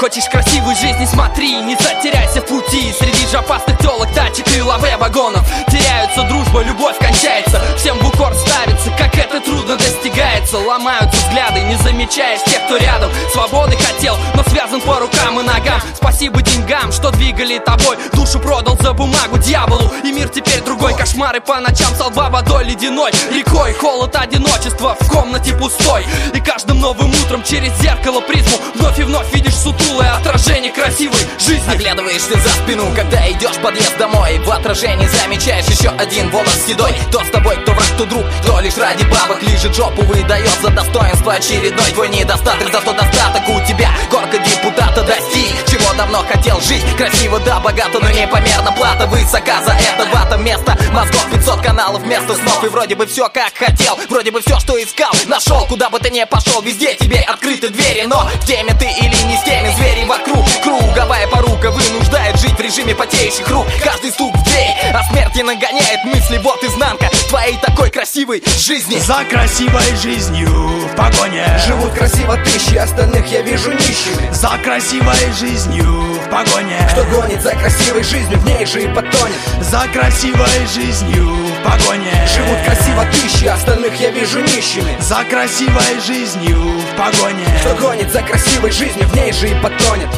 Хочешь красивой жизни, смотри, не затеряйся в пути. Среди же опасных телок, тачек и лаве вагонов Теряются дружба, любовь кончается. Всем в укор ставится, как это трудно достигается. Ломаются взгляды, не замечаешь тех, кто рядом. Свободы хотел, но связан по рукам и ногам. Спасибо деньгам, что двигали тобой. Душу продал за бумагу дьяволу И мир теперь другой, кошмары по ночам Солба водой ледяной, рекой Холод одиночества в комнате пустой. И каждым новым утром через зеркало призму Вновь и вновь видишь сутулое отражение красивой жизни. Оглядываешься за спину, когда идешь подъезд домой. В отражении замечаешь еще один волос седой. Кто с тобой, кто враг, кто друг, кто лишь ради бабок. Лежит жопу, выдает за достоинство очередной. Твой недостаток, зато достаток у тебя. Горка депутата достиг, чего давно хотел жить. Красиво, да, богато, но непомерно плата Высока. За это вата место Мозгов 500 каналов вместо снов. И вроде бы все как хотел, вроде бы все, что искал. Нашел, куда бы ты ни пошел, везде тебе открыты двери. Но в теме ты или не с теми, звери вокруг. Круговая порука вынуждает жить в режиме потеющих рук. Каждый стук в дверь, а смерти нагоняет мысли. Вот изнанка твоей такой красивой жизни. За красивой жизнью в погоне. Живут красиво тысячи, остальных я вижу нищими. За красивой жизнью в погоне гонит за красивой жизнью, в ней же и потонет. За красивой жизнью в погоне. Живут красиво тысячи, остальных я вижу нищими. За красивой жизнью в погоне. Кто гонит за красивой жизнью, в ней же и потонет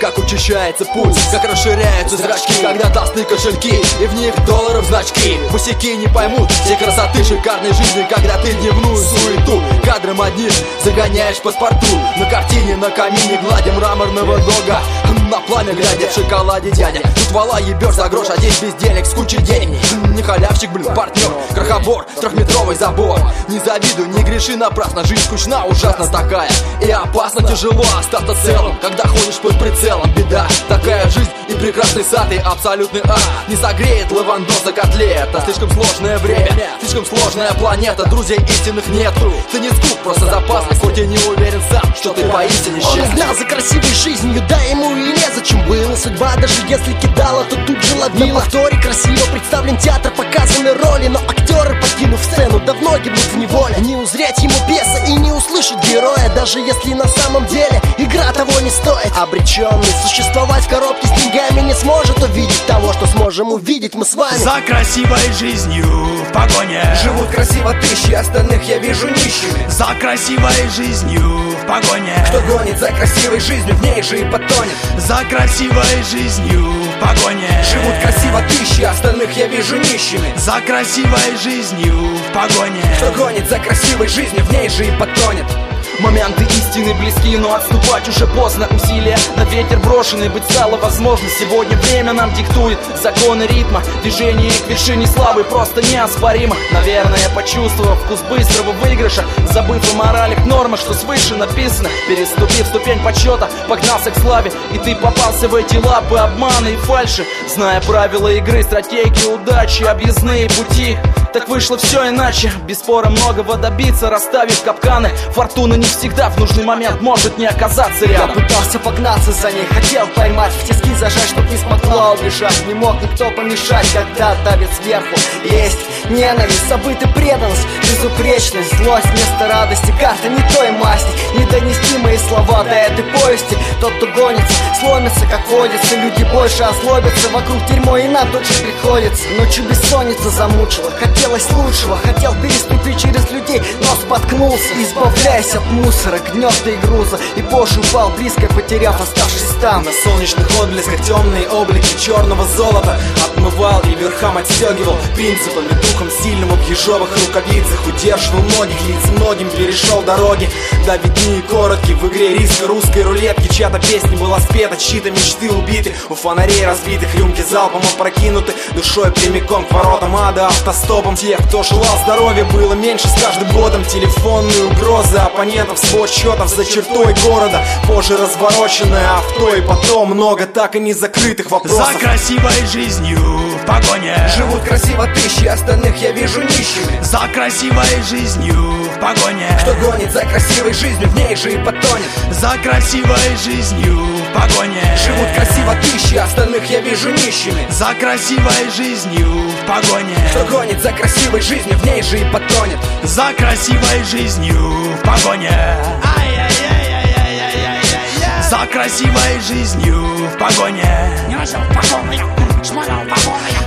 Как учащается пульс, как расширяются зрачки Когда толстые кошельки и в них долларов значки. Босяки не поймут все красоты шикарной жизни Когда ты дневную суету. Кадром одним загоняешь паспорту. На картине на камине гладя мраморного дога На пламя глядя в шоколаде дядя. Тут вала ебешь за грош, а здесь без денег с кучей денег. Не халявщик, блин, партнер, крохобор, трехметровый забор. Не завидуй, не греши напрасно, жизнь скучна, ужасно такая. И опасно, тяжело остаться целым, когда ходишь под прицелом Беда, такая жизнь и прекрасный сад и абсолютный ад. Не согреет лавандоса котлета. Слишком сложное время, слишком сложная планета. Друзей истинных нету, ты не скуп, просто запасный Хоть и не уверен сам, что ты поистине Он счастлив. гнал за красивой жизнью, да ему и незачем было Судьба даже если кидала, то тут же ловила. На повторе красиво представлен театр, показаны роли Но актеры, покинув сцену, давно гибнут в неволе. Не узреть ему беса и не услышать героя Даже если на самом деле игра того не стоит. Обреченный существовать в коробке с деньгами не сможет того, что сможем увидеть мы с вами. За красивой жизнью в погоне. Живут красиво тысячи, остальных я вижу нищими. За красивой жизнью в погоне. Кто гонит за красивой жизнью, в ней же и потонет. За красивой жизнью в погоне. Живут красиво тысячи, остальных я вижу нищими. За красивой жизнью в погоне. Кто гонит за красивой жизнью, в ней же и потонет Моменты истины близки, но отступать уже поздно. Усилия на ветер брошены, быть стало возможно. Сегодня время нам диктует законы ритма. Движение к вершине славы просто неоспоримо. Наверное, почувствовав вкус быстрого выигрыша Забыв о моралях, нормах, что свыше написано. Переступив ступень почета, погнался к славе. И ты попался в эти лапы обмана и фальши. Зная правила игры, стратегии, удачи, объездные пути так вышло все иначе. Без спора многого добиться Расставив капканы. Фортуна не всегда в нужный момент Может не оказаться Я рядом. пытался погнаться за ней, хотел поймать В тиски зажать, чтоб не смогла убежать. Не мог никто помешать, когда давит сверху. Есть ненависть, забытый преданность Безупречность, злость вместо радости Карта не той масти, не донести мои слова до этой повести Тот, кто гонится, сломится, как водится. Люди больше озлобятся, вокруг дерьмо и нам тут приходится. Ночью бессонница замучила, хотелось лучшего. Хотел переступить через людей, но споткнулся. Избавляясь от мусора, гнезда и груза. И позже упал близко, потеряв оставшись там. На солнечных отблесках темные облики черного золота Отмывал и верхам отстегивал принципами Духом сильного в ежовых рукавицах. Удерживал многих лиц, многим перешел дороги. Да видны и короткие в игре риска русской рулетки Чья-то песня была спета, чьи-то мечты убиты. У фонарей разбитых рюмки залпом опрокинуты. Душой прямиком к воротам ада автостопом. Тех, кто желал здоровья, было меньше с каждым годом. Телефонные угрозы оппонентов, свод счетов за чертой города. Позже развороченное авто и потом много так и не закрытых вопросов. За красивой жизнью в погоне. Живут красиво тысячи, остальных я вижу нищими. За красивой жизнью погоне. Кто гонит за красивой жизнью, в ней же и потонет. За красивой жизнью в погоне. Живут красиво тысячи, остальных я вижу нищими. За красивой жизнью в погоне. Кто гонит за красивой жизнью, в ней же и потонет. За красивой жизнью в погоне. За красивой жизнью в погоне.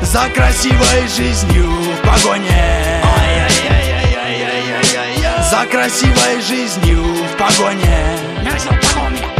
За красивой жизнью в погоне За красивой жизнью в погоне. Между погоня